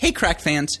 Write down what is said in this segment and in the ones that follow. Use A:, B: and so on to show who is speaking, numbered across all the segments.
A: Hey, crack fans.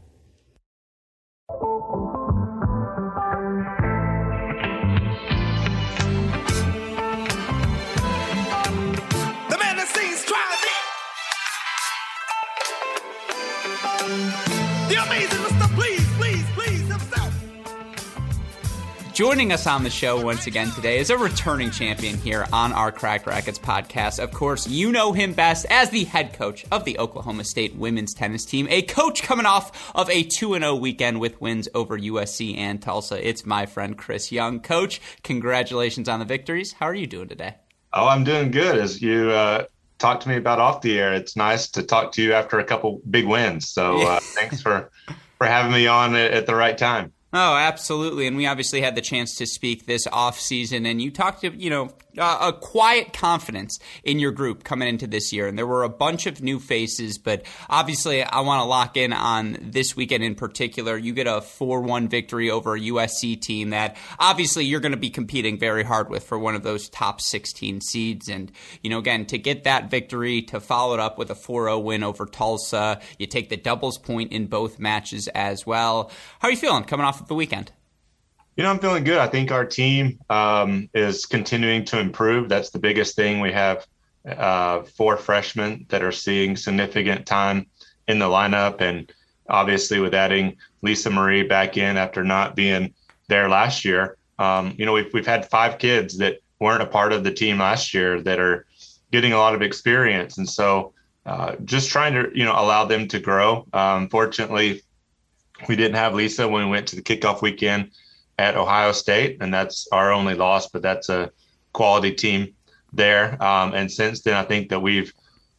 A: Joining us on the show once again today is a returning champion here on our Cracked Racquets podcast. Of course, you know him best as the head coach of the Oklahoma State women's tennis team, a coach coming off of a 2 0 weekend with wins over USC and Tulsa. It's my friend Chris Young. Coach, congratulations on the victories. How are you doing today?
B: Oh, I'm doing good. As you uh, talked to me about off the air, it's nice to talk to you after a couple big wins. So uh, thanks for, for having me on at the right time.
A: Oh, absolutely. And we obviously had the chance to speak this off season and you talked to, you know, a quiet confidence in your group coming into this year. And there were a bunch of new faces, but obviously I want to lock in on this weekend in particular. You get a 4-1 victory over a USC team that obviously you're going to be competing very hard with for one of those top 16 seeds. And, you know, again, to get that victory, to follow it up with a 4-0 win over Tulsa, you take the doubles point in both matches as well. How are you feeling coming off of the weekend?
B: You know, I'm feeling good. I think our team um, is continuing to improve. That's the biggest thing. We have uh, four freshmen that are seeing significant time in the lineup. And obviously, with adding Lisa Marie back in after not being there last year, um, you know, we've, we've had five kids that weren't a part of the team last year that are getting a lot of experience. And so, uh, just trying to, you know, allow them to grow. Um, fortunately, we didn't have Lisa when we went to the kickoff weekend at Ohio State, and that's our only loss, but that's a quality team there. Um, and since then, I think that we've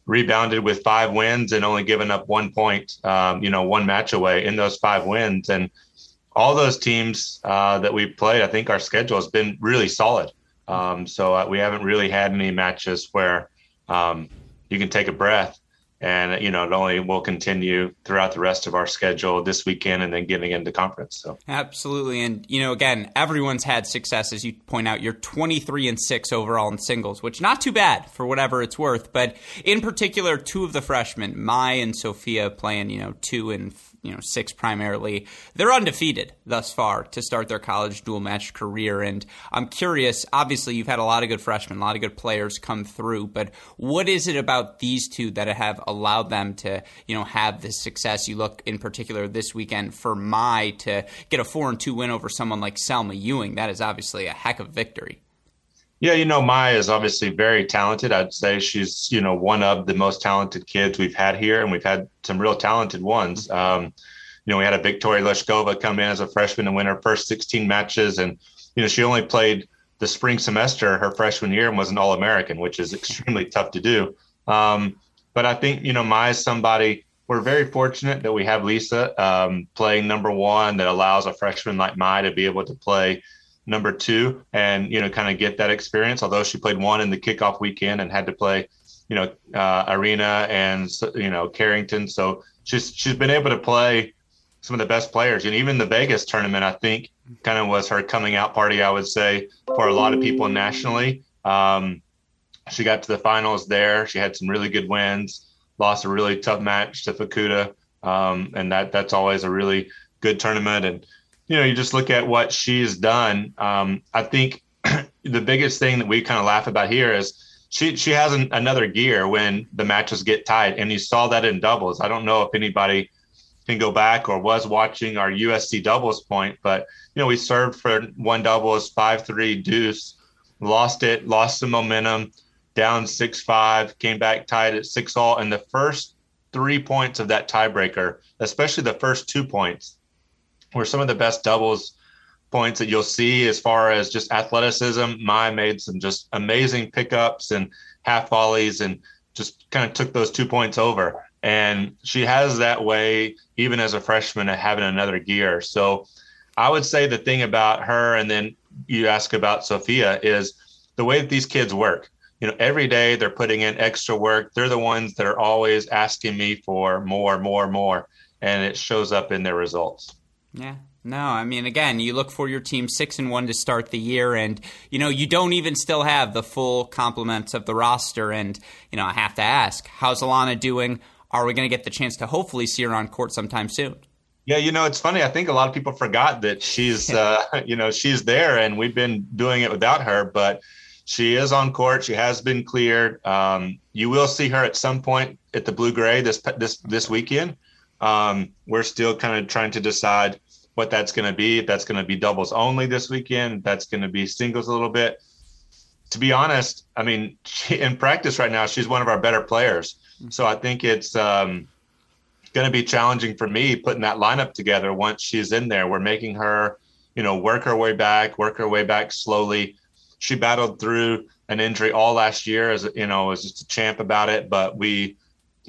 B: rebounded with five wins and only given up one point, um, you know, one match away in those five wins. And all those teams uh, that we played, I think our schedule has been really solid. Um, so uh, we haven't really had any matches where um, you can take a breath and you know it only will continue throughout the rest of our schedule this weekend and then getting into conference so.
A: Absolutely. And you know again everyone's had success as you point out you're 23 and 6 overall in singles which not too bad for whatever it's worth. But in particular two of the freshmen mai and sophia playing you know two and you know six primarily. They're undefeated thus far to start their college dual match career, and I'm curious. Obviously, you've had a lot of good freshmen, a lot of good players come through, but what is it about these two that have allowed them to you know have this success? You look in particular this weekend for Mai to get a four and two win over someone like Salma Ewing. That is obviously a heck of a victory.
B: Yeah, you know, Maya is obviously very talented. I'd say she's, you know, one of the most talented kids we've had here, and we've had some real talented ones. Um, you know, we had a Victoria Leshkova come in as a freshman and win her first 16 matches, and you know, she only played the spring semester her freshman year and was an All American, which is extremely tough to do. Um, but I think you know, Maya is somebody. We're very fortunate that we have Lisa um, playing number one that allows a freshman like Maya to be able to play number two and you know kind of get that experience although she played one in the kickoff weekend and had to play you know, uh, Irina and you know Carrington. So she's she's been able to play some of the best players, and even the Vegas tournament, I think, kind of was her coming out party. I would say for a lot of people nationally. Um, she got to the finals there. She had some really good wins. Lost a really tough match to Fukuda, um, and that that's always a really good tournament. And you know, you just look at what she's done. Um, I think the biggest thing that we kind of laugh about here is she she has an, another gear when the matches get tight, and you saw that in doubles. I don't know if anybody can go back or was watching our USC doubles point, but you know, we served for one doubles five three deuce, lost it, lost some momentum, down six five, came back tied at six all, and the first three points of that tiebreaker, especially the first two points, were some of the best doubles points that you'll see as far as just athleticism. Mai made some just amazing pickups and half volleys and just kind of took those two points over. And she has that way, even as a freshman, of having another gear. So I would say the thing about her, and then you ask about Sophia, is the way that these kids work. You know, every day they're putting in extra work. They're the ones that are always asking me for more, more, more. And it shows up in their results.
A: Yeah. No, I mean, again, you look for your team six and one to start the year, and you know you don't even still have the full complement of the roster. And you know, I have to ask, how's Alana doing? Are we going to get the chance to hopefully see her on court sometime soon?
B: Yeah, you know, it's funny. I think a lot of people forgot that she's, uh, you know, she's there, and we've been doing it without her. But she is on court. She has been cleared. Um, you will see her at some point at the Blue Gray this this this weekend. Um, we're still kind of trying to decide what that's going to be. If that's going to be doubles only this weekend, that's going to be singles a little bit. To be honest, I mean, she, in practice right now, she's one of our better players. So I think it's um, going to be challenging for me putting that lineup together once she's in there. We're making her, you know, work her way back, work her way back slowly. She battled through an injury all last year, as you know, was just a champ about it. But we,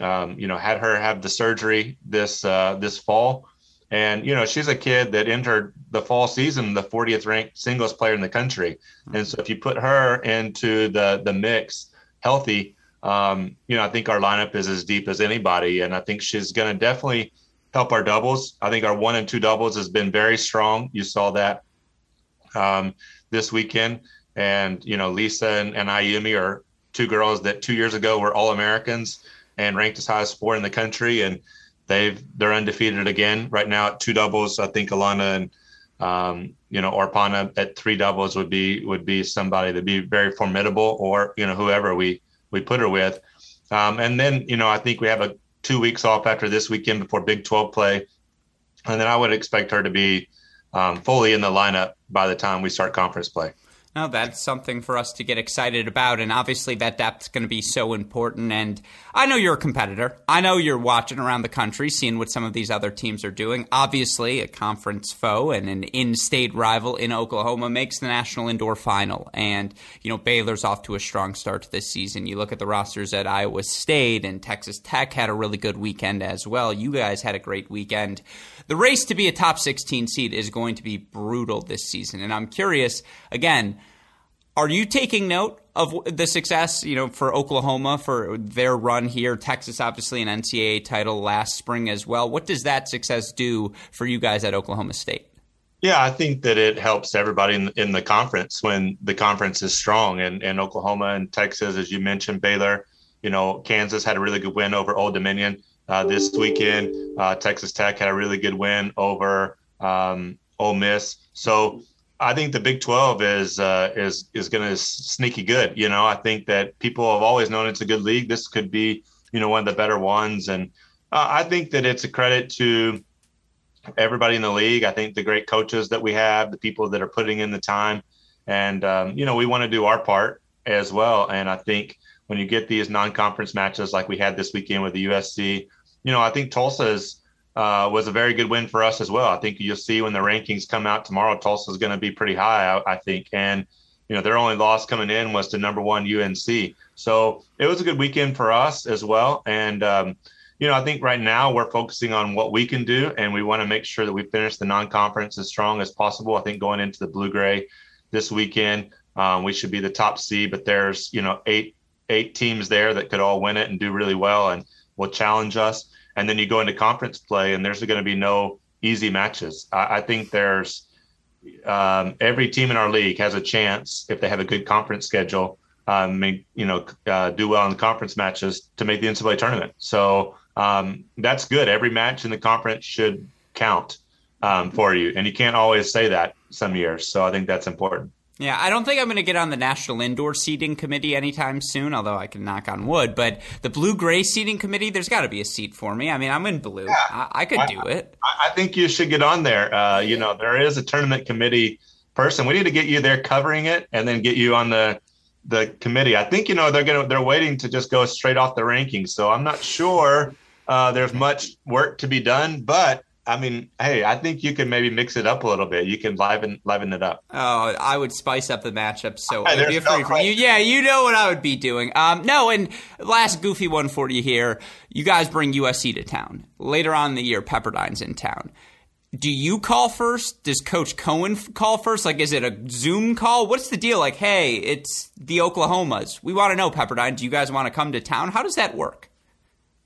B: um, you know, had her have the surgery this uh, this fall and, you know, she's a kid that entered the fall season, the 40th ranked singles player in the country. And so if you put her into the, the mix healthy, um, you know, I think our lineup is as deep as anybody. And I think she's going to definitely help our doubles. I think our one and two doubles has been very strong. You saw that um, this weekend. And, you know, Lisa and, and Ayumi are two girls that two years ago were All Americans and ranked as high as four in the country. And, they've they're undefeated again right now at two doubles. I think Alana and um, you know Orpana at three doubles would be would be somebody to be very formidable, or you know whoever we we put her with. Um, and then you know I think we have a two weeks off after this weekend before Big 12 play, and then I would expect her to be um, fully in the lineup by the time we start conference play.
A: No, that's something for us to get excited about. And obviously, that depth's going to be so important. And I know you're a competitor. I know you're watching around the country, seeing what some of these other teams are doing. Obviously, a conference foe and an in state rival in Oklahoma makes the national indoor final. And, you know, Baylor's off to a strong start this season. You look at the rosters at Iowa State and Texas Tech had a really good weekend as well. You guys had a great weekend. The race to be a top 16 seed is going to be brutal this season. And I'm curious, again, are you taking note of the success, you know, for Oklahoma for their run here? Texas, obviously, an NCAA title last spring as well. What does that success do for you guys at Oklahoma State?
B: Yeah, I think that it helps everybody in, in the conference when the conference is strong. And, and Oklahoma and Texas, as you mentioned, Baylor, you know, Kansas had a really good win over Old Dominion uh, this weekend. Uh, Texas Tech had a really good win over um, Ole Miss. So I think the Big Twelve is uh, is is going to sneaky good. You know, I think that people have always known it's a good league. This could be, you know, one of the better ones, and uh, I think that it's a credit to everybody in the league. I think the great coaches that we have, the people that are putting in the time, and um, you know, we want to do our part as well. And I think when you get these non-conference matches like we had this weekend with the USC, you know, I think Tulsa is uh, was a very good win for us as well. I think you'll see when the rankings come out tomorrow, Tulsa is going to be pretty high, I, I, think. And, you know, their only loss coming in was to number one UNC. So it was a good weekend for us as well. And, um, you know, I think right now we're focusing on what we can do, and we want to make sure that we finish the non conference as strong as possible. I think going into the Blue Gray this weekend, um, we should be the top seed, but there's, you know, eight eight teams there that could all win it and do really well and will challenge us. And then you go into conference play, and there's going to be no easy matches. I, I think there's um, every team in our league has a chance if they have a good conference schedule, um, make, you know, uh, do well in the conference matches to make the NCAA tournament. So um, that's good. Every match in the conference should count um, for you, and you can't always say that some years. So I think that's important.
A: Yeah, I don't think I'm going to get on the National Indoor Seating Committee anytime soon, although I can knock on wood. But the Blue Gray Seating Committee, there's got to be a seat for me. I mean, I'm in blue. Yeah, I, I, could I, do it.
B: I think you should get on there. Uh, you know, there is a tournament committee person. We need to get you there covering it, and then get you on the the committee. I think you know they're gonna they're waiting to just go straight off the rankings. So I'm not sure uh, there's much work to be done, but I mean, hey, I think you can maybe mix it up a little bit. You can liven liven it up.
A: Oh, I would spice up the matchup so it'd be a free no you. Yeah, you know what I would be doing. Um, no, and last goofy one for you here. You guys bring USC to town later on in the year. Pepperdine's in town. Do you call first? Does Coach Cohen call first? Like, is it a Zoom call? What's the deal? Like, hey, it's the Oklahomas. We want to know, Pepperdine. Do you guys want to come to town? How does that work?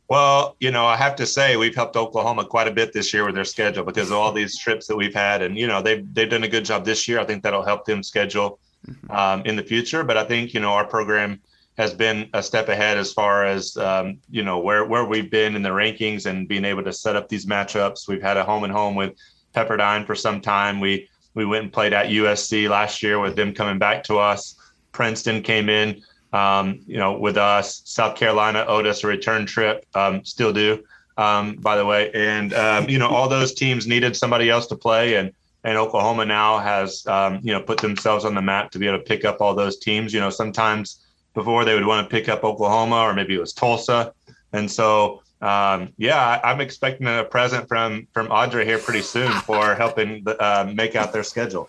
B: Well, you know, I have to say we've helped Oklahoma quite a bit this year with their schedule because of all these trips that we've had, and you know they've they've done a good job this year. I think that'll help them schedule mm-hmm. um, in the future. But I think you know our program has been a step ahead as far as um, you know where where we've been in the rankings and being able to set up these matchups. We've had a home and home with Pepperdine for some time. We we went and played at USC last year with them coming back to us. Princeton came in um, you know, with us, South Carolina owed us a return trip, um, still do, um, by the way. And, um, you know, all those teams needed somebody else to play. And, and Oklahoma now has, um, you know, put themselves on the map to be able to pick up all those teams. You know, sometimes before they would want to pick up Oklahoma or maybe it was Tulsa. And so, um, yeah, I'm expecting a present from from Audra here pretty soon for helping uh, make out their schedule.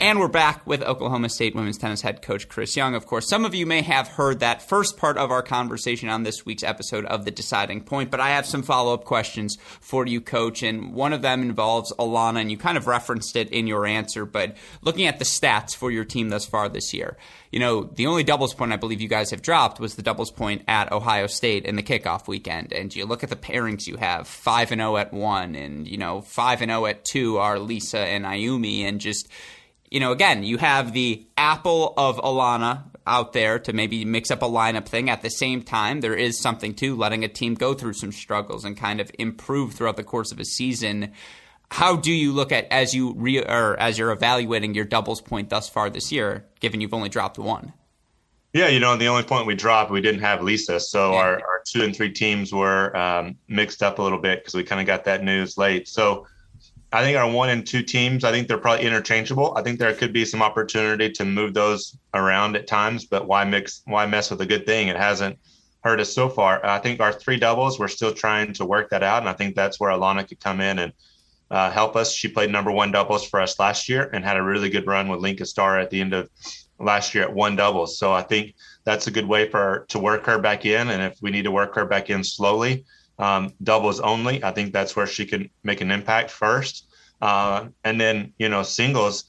A: And we're back with Oklahoma State women's tennis head coach Chris Young. Of course, some of you may have heard that first part of our conversation on this week's episode of The Deciding Point, but I have some follow up questions for you, coach. And one of them involves Alana, and you kind of referenced it in your answer, but looking at the stats for your team thus far this year, you know, the only doubles point I believe you guys have dropped was the doubles point at Ohio State in the kickoff weekend. And you look at the pairings you have 5 and 0 at 1, and, you know, 5 and 0 at 2 are Lisa and Ayumi, and just you know, again, you have the apple of Alana out there to maybe mix up a lineup thing. At the same time, there is something to letting a team go through some struggles and kind of improve throughout the course of a season. How do you look at as you re, or as you're evaluating your doubles point thus far this year, given you've only dropped one?
B: Yeah, you know, the only point we dropped, we didn't have Lisa, so yeah. our, our two and three teams were um, mixed up a little bit because we kind of got that news late. So I think our one and two teams, I think they're probably interchangeable. I think there could be some opportunity to move those around at times, but why mix? Why mess with a good thing? It hasn't hurt us so far. I think our three doubles, we're still trying to work that out, and I think that's where Alana could come in and uh, help us. She played number one doubles for us last year and had a really good run with Lenka Star at the end of last year at one doubles. So I think that's a good way for her to work her back in, and if we need to work her back in slowly um, doubles only. I think that's where she can make an impact first. Uh, and then, you know, singles,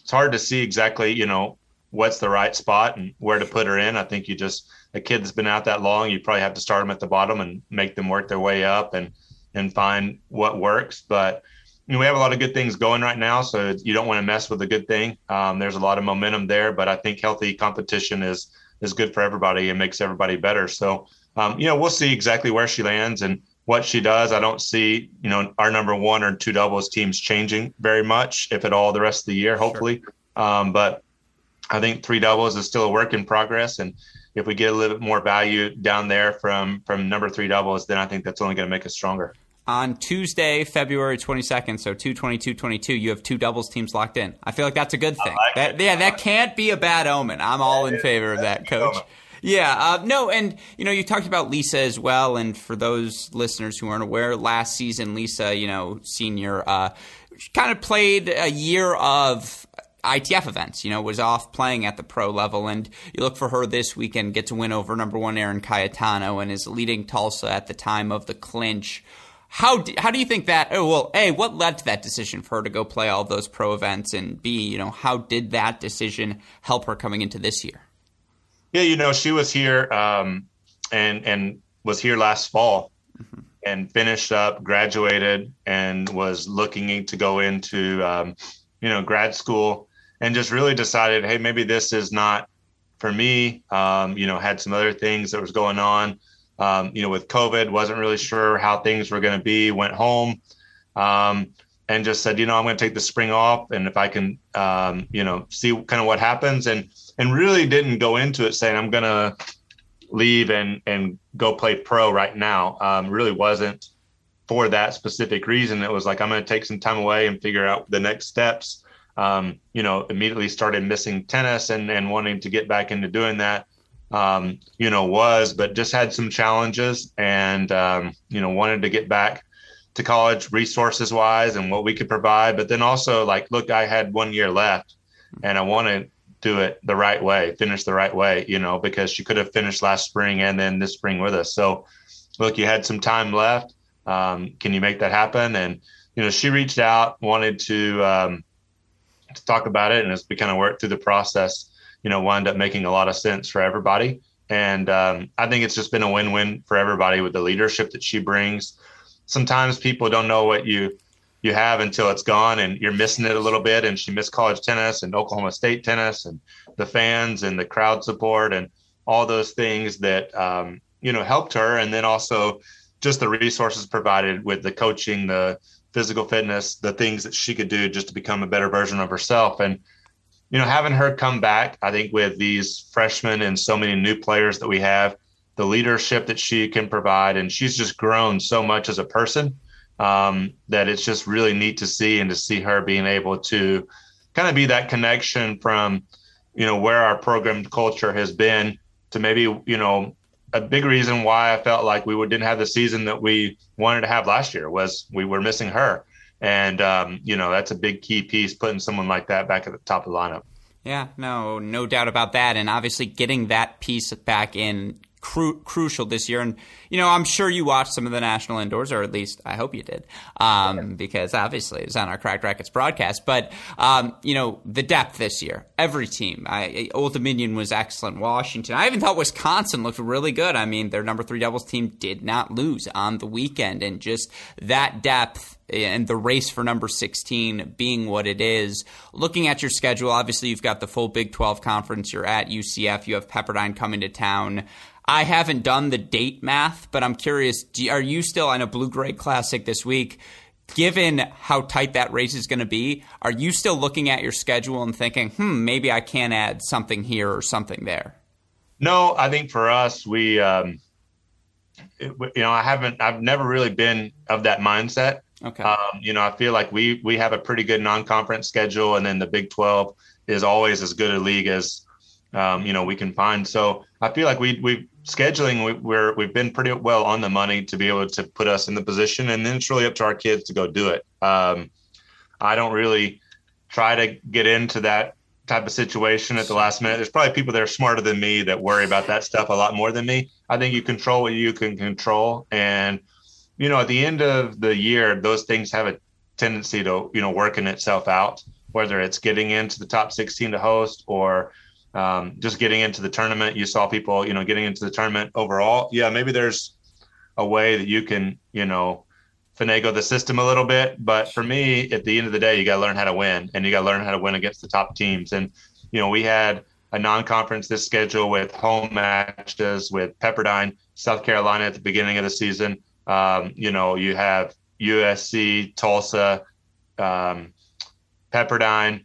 B: it's hard to see exactly, you know, what's the right spot and where to put her in. I think you just, a kid that's been out that long, you probably have to start them at the bottom and make them work their way up and, and find what works. But, you know, we have a lot of good things going right now, so you don't want to mess with a good thing. Um, there's a lot of momentum there, but I think healthy competition is is good for everybody and makes everybody better. So um, you know, we'll see exactly where she lands and what she does. I don't see, you know, our number one or two doubles teams changing very much, if at all, the rest of the year, hopefully. Sure. Um, but I think three doubles is still a work in progress. And if we get a little bit more value down there from from number three doubles, then I think that's only going to make us stronger.
A: on Tuesday, February 22nd, so 22222, you have two doubles teams locked in. I feel like that's a good thing.
B: Like
A: that, yeah, that can't be a bad omen. I'm all in favor of that, coach. Yeah, uh, no, and you know, you talked about Lisa as well, and for those listeners who aren't aware, last season Lisa, you know, senior, uh, kind of played a year of ITF events, you know, was off playing at the pro level. And you look for her this weekend, get to win over number one Aaron Cayetano and is leading Tulsa at the time of the clinch. How do, how do you think that? Oh, well, A, what led to that decision for her to go play all those pro events? And B, you know, how did that decision help her coming into this year?
B: Yeah, you know, she was here um, and and was here last fall mm-hmm. and finished up, graduated, and was looking to go into um, you know grad school and just really decided, hey, maybe this is not for me. Um, you know, had some other things that was going on. Um, you know, with COVID, wasn't really sure how things were going to be. Went home um, and just said, you know, I'm going to take the spring off, and if I can, um, you know, see kind of what happens, and and really didn't go into it saying I'm to leave and and go play pro right now. Um, really wasn't for that specific reason. It was like I'm to take some time away and figure out the next steps um, you know, immediately started missing tennis and, and wanting to get back into doing that, um, you know, was, but just had some challenges and, um, you know, wanted to get back to college resources wise and what we could provide. But then also, like, look, I had one year left and I want to do it the right way, finish the right way, you know, because she could have finished last spring and then this spring with us. So, look, you had some time left. Um, can you make that happen? And, you know, she reached out, wanted to, um, to talk about it, and as we kind of worked through the process, you know, wind up making a lot of sense for everybody. And um, I think it's just been a win-win for everybody with the leadership that she brings. Sometimes people don't know what you you have until it's gone, and you're missing it a little bit. And she missed college tennis and Oklahoma State tennis, and the fans and the crowd support and all those things that um, you know helped her. And then also just the resources provided with the coaching, the physical fitness, the things that she could do just to become a better version of herself. And, you know, having her come back, I think with these freshmen and so many new players that we have, the leadership that she can provide, and she's just grown so much as a person um, that it's just really neat to see and to see her being able to kind of be that connection from, you know, where our program culture has been to maybe, you know, a big reason why I felt like we didn't have the season that we wanted to have last year was we were missing her. And, um, you know, that's a big key piece, putting someone like that back at the top of the lineup.
A: Yeah, no, no doubt about that. And obviously getting that piece back in cru- crucial this year. And you know, I'm sure you watched some of the national indoors, or at least I hope you did, um, yeah. because obviously it's on our Cracked Racquets broadcast. But um, you know, the depth this year, every team. I, Old Dominion was excellent. Washington, I even thought Wisconsin looked really good. I mean, their number three doubles team did not lose on the weekend, and just that depth and the race for number 16 being what it is. Looking at your schedule, obviously you've got the full Big 12 conference. You're at UCF. You have Pepperdine coming to town. I haven't done the date math, but I'm curious. Do, are you still on a Blue Gray Classic this week? Given how tight that race is going to be, are you still looking at your schedule and thinking, hmm, maybe I can add something here or something there?
B: No, I think for us, we, um, it, you know, I haven't, I've never really been of that mindset.
A: Okay.
B: Um, you know, I feel like we we have a pretty good non-conference schedule, and then the Big Twelve is always as good a league as um, you know we can find. So I feel like we we scheduling we, we're we've been pretty well on the money to be able to put us in the position and then it's really up to our kids to go do it. Um, i don't really try to get into that type of situation at the last minute. There's probably people that are smarter than me that worry about that stuff a lot more than me. I think you control what you can control and you know at the end of the year those things have a tendency to you know working itself out whether it's getting into the top 16 to host or um, just getting into the tournament. You saw people, you know, getting into the tournament overall. Yeah, maybe there's a way that you can, you know, finagle the system a little bit. But for me, at the end of the day, you got to learn how to win, and you got to learn how to win against the top teams. And you know, we had a non-conference this schedule with home matches with Pepperdine, South Carolina at the beginning of the season. Um, you know, you have USC, Tulsa, um, Pepperdine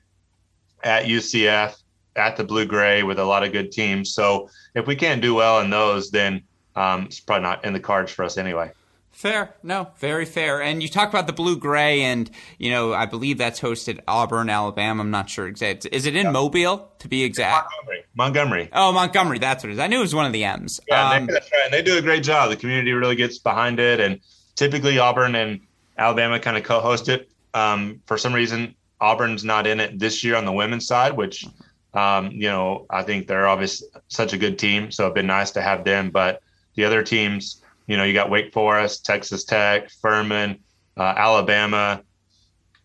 B: at UCF at the blue gray with a lot of good teams. So if we can't do well in those, then um, it's probably not in the cards for us anyway.
A: Fair, no, very fair. And you talk about the blue gray, and you know, I believe that's hosted Auburn, Alabama. I'm not sure exact. Is it in yeah. Mobile to be exact?
B: Montgomery. Montgomery.
A: Oh, Montgomery. That's what it is. I knew it was one of the M's.
B: Yeah, um, they, that's right. And they do a great job. The community really gets behind it, and typically Auburn and Alabama kind of co-host it. Um, for some reason, Auburn's not in it this year on the women's side, which um, you know I think they're obviously such a good team, so it'd been nice to have them. But the other teams you know, you got Wake Forest, Texas Tech, Furman, uh, Alabama,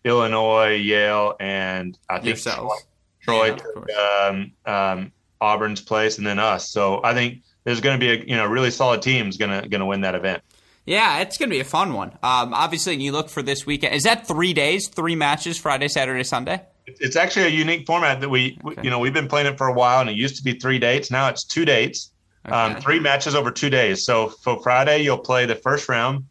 B: Illinois, Yale, and I think
A: Yourselves.
B: Troy, yeah, um, um, Auburn's place, and then us. So I think there's going to be a you know really solid teams going to going to win that event.
A: Yeah, it's going to be a fun one. Um, obviously, you look for this weekend. Is that three days, three matches, Friday, Saturday, Sunday?
B: It's actually a unique format that we, okay. you know, we've been playing it for a while, and it used to be three dates. Now it's two dates. Um, okay. Um, three matches over two days. So for Friday, you'll play the first round,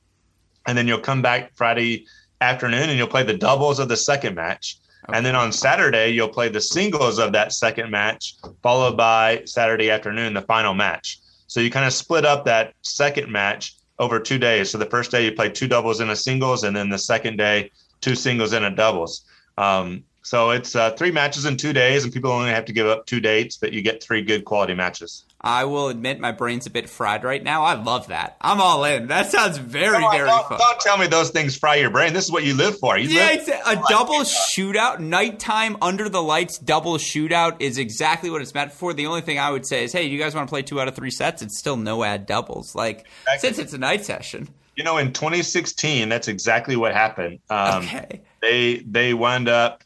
B: and then you'll come back Friday afternoon and you'll play the doubles of the second match. Okay. And then on Saturday, you'll play the singles of that second match, followed by Saturday afternoon, the final match. So you kind of split up that second match over two days. So the first day you play two doubles and a singles, and then the second day, two singles and a doubles. Um, so it's uh, three matches in two days, and people only have to give up two dates, but you get three good quality matches.
A: I will admit my brain's a bit fried right now. I love that. I'm all in. That sounds very,
B: on,
A: very
B: don't,
A: fun.
B: Don't tell me those things fry your brain. This is what you live for. You
A: yeah,
B: live-
A: it's a, a double shootout, nighttime under the lights double shootout is exactly what it's meant for. The only thing I would say is, hey, you guys want to play two out of three sets? It's still no ad doubles. Like exactly. since it's a night session.
B: You know, in 2016, that's exactly what happened. Um,
A: okay.
B: They they wound up.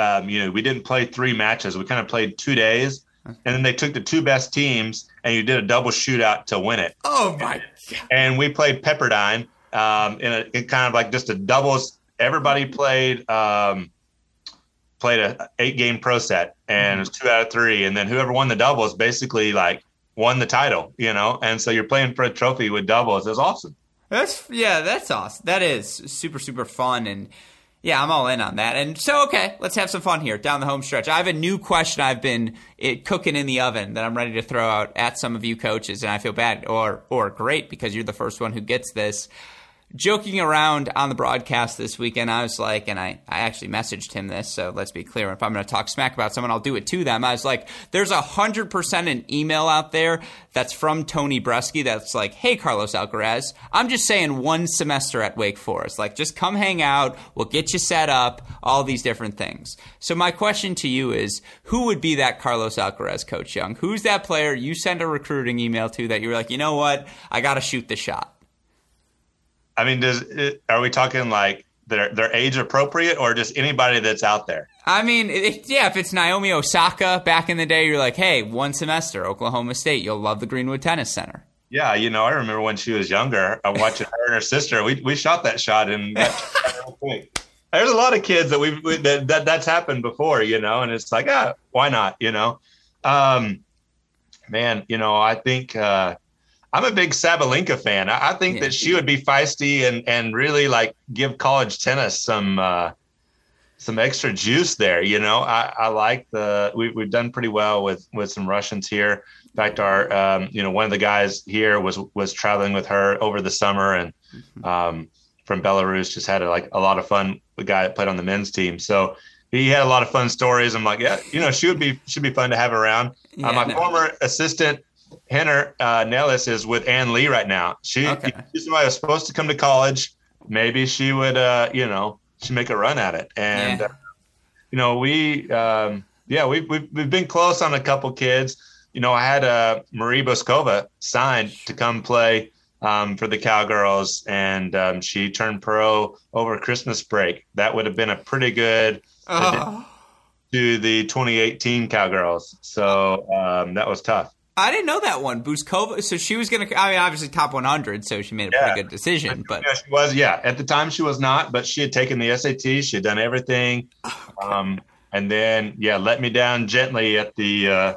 B: Um, you know, we didn't play three matches. We kind of played two days and then they took the two best teams and you did a double shootout to win it.
A: Oh my god!
B: And we played Pepperdine um, in a in kind of like just a doubles. Everybody played um, played a eight game pro set, and it was two out of three. And then whoever won the doubles basically like won the title, you know. And so you're playing for a trophy with doubles. It's awesome.
A: That's yeah, that's awesome. That is super super fun and yeah, I'm all in on that. And so, okay, let's have some fun here down the home stretch. I have a new question I've been it, cooking in the oven that I'm ready to throw out at some of you coaches, and I feel bad or or great because you're the first one who gets this joking around on the broadcast this weekend, I was like, and I, I actually messaged him this, so let's be clear. If I'm going to talk smack about someone, I'll do it to them. I was like, there's a hundred percent an email out there that's from Tony Bresky that's like, hey, Carlos Alcaraz, I'm just saying one semester at Wake Forest. Like, just come hang out. We'll get you set up, all these different things. So my question to you is, who would be that Carlos Alcaraz, Coach Young? Who's that player you send a recruiting email to that you're like, you know what? I got to shoot the shot.
B: I mean, does it, are we talking like they're they're age appropriate or just anybody that's out there?
A: I mean, it, yeah, if it's Naomi Osaka back in the day, you're like, hey, one semester, Oklahoma State, you'll love the Greenwood Tennis Center.
B: Yeah, you know, I remember when she was younger, I'm watching her and her sister. We we shot that shot in. There's a lot of kids that we've we, that, that that's happened before, you know, and it's like, ah, why not, you know? Um, man, you know, I think. Uh, I'm a big Sabalenka fan. I, I think yeah. that she would be feisty and and really like give college tennis some uh, some extra juice there. You know, I, I like the we, we've done pretty well with with some Russians here. In fact, our um, you know one of the guys here was was traveling with her over the summer and mm-hmm. um, from Belarus. Just had a, like a lot of fun. The guy that played on the men's team, so he had a lot of fun stories. I'm like, yeah, you know, she would be should be fun to have around. Yeah, uh, my no. former assistant Henner uh, Nehles is with Ann Li right now. She, okay. she's somebody was supposed to come to college. Maybe she would, uh, you know, she make a run at it. And, yeah. uh, you know, we, um, yeah, we've, we've, we've been close on a couple kids. You know, I had uh, Marie Bouzkova signed to come play um, for the Cowgirls, and um, she turned pro over Christmas break. That would have been a pretty good oh. to the 2018 Cowgirls. So um, that was tough.
A: I didn't know that one. Bouzkova. So she was going to. I mean, obviously top 100, so she made a yeah. pretty good decision. But
B: yeah, she was. Yeah, at the time she was not, but she had taken the SAT. She had done everything. Okay. Um, and then yeah, let me down gently at the uh,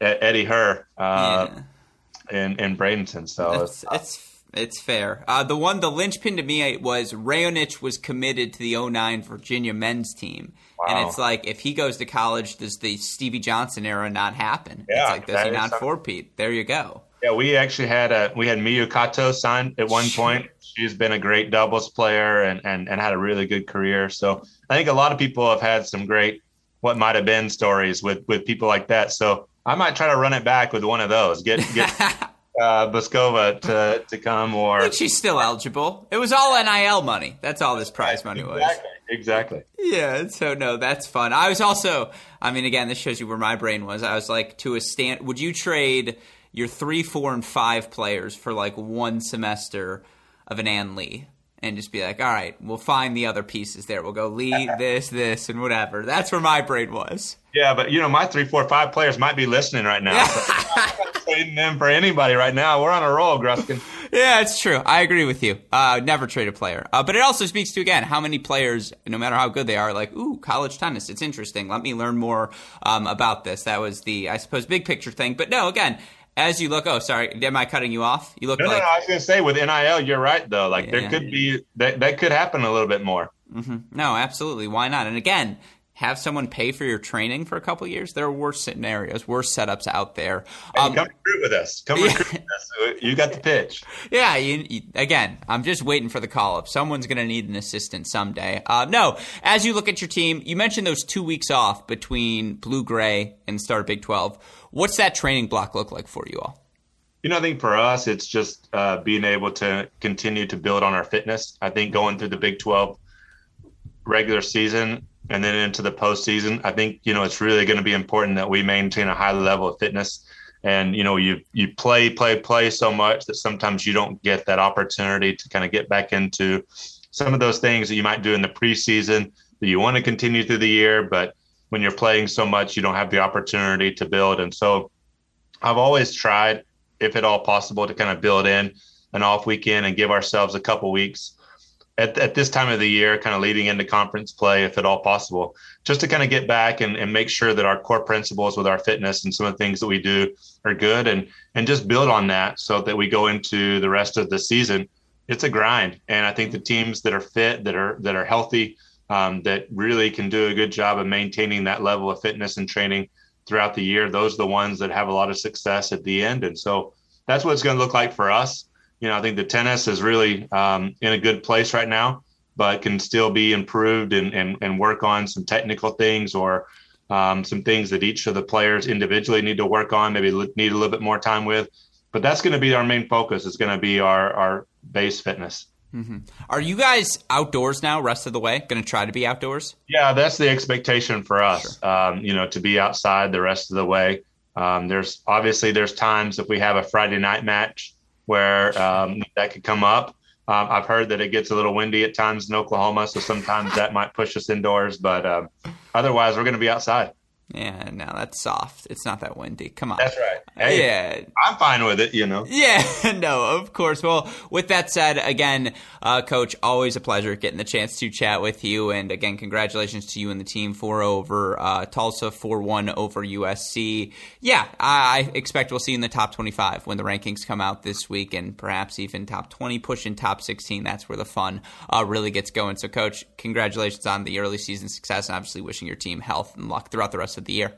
B: at Eddie Herr uh, yeah. in in Bradenton. So
A: it's, it's it's fair. Uh, the one, the linchpin to me was Raonic was committed to the 09 Virginia men's team. Wow. And it's like, if he goes to college, does the Stevie Johnson era not happen?
B: Yeah,
A: it's like, does he not four Pete? There you go.
B: Yeah, we actually had a we had Miyu Kato signed at one point. She's been a great doubles player and, and and had a really good career. So I think a lot of people have had some great what might have been stories with with people like that. So I might try to run it back with one of those. Get get uh, to to come or
A: she's still eligible. It was all NIL money. That's all this prize money
B: was. Exactly. Exactly.
A: Yeah. So no, that's fun. I was also. I mean, again, this shows you where my brain was. I was like, to a stand. Would you trade your three, four, and five players for like one semester of an Ann Li? And just be like, all right, we'll find the other pieces there. We'll go lead this, this, and whatever. That's where my brain was.
B: Yeah, but you know, my three, four, five players might be listening right now. trading them for anybody right now. We're on a roll, Gruskin.
A: Yeah, it's true. I agree with you. Uh, never trade a player. Uh, but it also speaks to, again, how many players, no matter how good they are, like, ooh, college tennis, it's interesting. Let me learn more um, about this. That was the, I suppose, big picture thing. But no, again, as you look, oh, sorry, am I cutting you off? You look
B: no,
A: like.
B: No, no, I was to say with NIL, you're right though. Like yeah, there could yeah. be that that could happen a little bit more.
A: Mm-hmm. No, absolutely. Why not? And again, have someone pay for your training for a couple years. There are worse scenarios, worse setups out there.
B: Um, come recruit with us. Come recruit with us. You got the pitch.
A: Yeah. You, you, again, I'm just waiting for the call up. Someone's going to need an assistant someday. Uh, no, as you look at your team, you mentioned those two weeks off between Blue Gray and start Big 12. What's that training block look like for you all?
B: You know, I think for us, it's just uh, being able to continue to build on our fitness. I think going through the Big 12 regular season and then into the postseason, I think, you know, it's really going to be important that we maintain a high level of fitness. And, you know, you, you play, play, play so much that sometimes you don't get that opportunity to kind of get back into some of those things that you might do in the preseason that you want to continue through the year. But when you're playing so much, you don't have the opportunity to build. And so I've always tried if at all possible, to kind of build in an off weekend and give ourselves a couple weeks at, at this time of the year, kind of leading into conference play, if at all possible, just to kind of get back and, and make sure that our core principles with our fitness and some of the things that we do are good and and just build on that so that we go into the rest of the season. It's a grind. And I think the teams that are fit, that are that are healthy, um, that really can do a good job of maintaining that level of fitness and training throughout the year. Those are the ones that have a lot of success at the end. And so that's what it's going to look like for us. You know, I think the tennis is really um, in a good place right now, but can still be improved and, and, and work on some technical things or um, some things that each of the players individually need to work on, maybe need a little bit more time with. But that's going to be our main focus. It's going to be our, our base fitness.
A: Mm-hmm. Are you guys outdoors now, rest of the way? Going to try to be outdoors?
B: Yeah, that's the expectation for us. Sure. Um, you know, to be outside the rest of the way. Um, there's obviously there's times if we have a Friday night match where um, that could come up. Um, I've heard that it gets a little windy at times in Oklahoma, so sometimes that might push us indoors. But um, otherwise, we're going to be outside.
A: Yeah, no, that's soft. It's not that windy. Come on.
B: That's right. Hey, yeah. I'm fine with it, you know.
A: Yeah, no, of course. Well, with that said, again, uh, Coach, always a pleasure getting the chance to chat with you. And again, congratulations to you and the team for over uh, Tulsa, 4 1 over USC. Yeah, I expect we'll see you in the top 25 when the rankings come out this week and perhaps even top 20, pushing top 16. That's where the fun uh, really gets going. So, Coach, congratulations on the early season success and obviously wishing your team health and luck throughout the rest of of the year.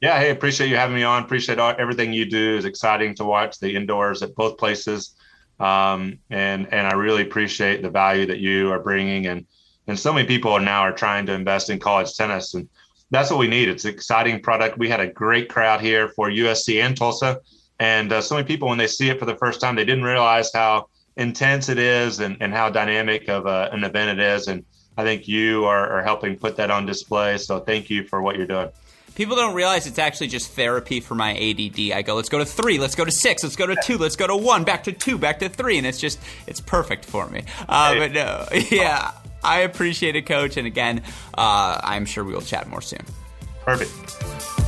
B: Yeah, hey, appreciate you having me on. Appreciate all, everything you do. It's exciting to watch the indoors at both places, um, and and I really appreciate the value that you are bringing. And and so many people are now are trying to invest in college tennis, and that's what we need. It's an exciting product. We had a great crowd here for USC and Tulsa, and uh, so many people when they see it for the first time, they didn't realize how intense it is and, and how dynamic of a, an event it is. And I think you are, are helping put that on display. So thank you for what you're doing.
A: People don't realize it's actually just therapy for my ADD. I go, let's go to three, let's go to six, let's go to two, let's go to one, back to two, back to three, and it's just it's perfect for me. Uh, but no, yeah, I appreciate it, Coach. And again, uh, I'm sure we will chat more soon.
B: Perfect.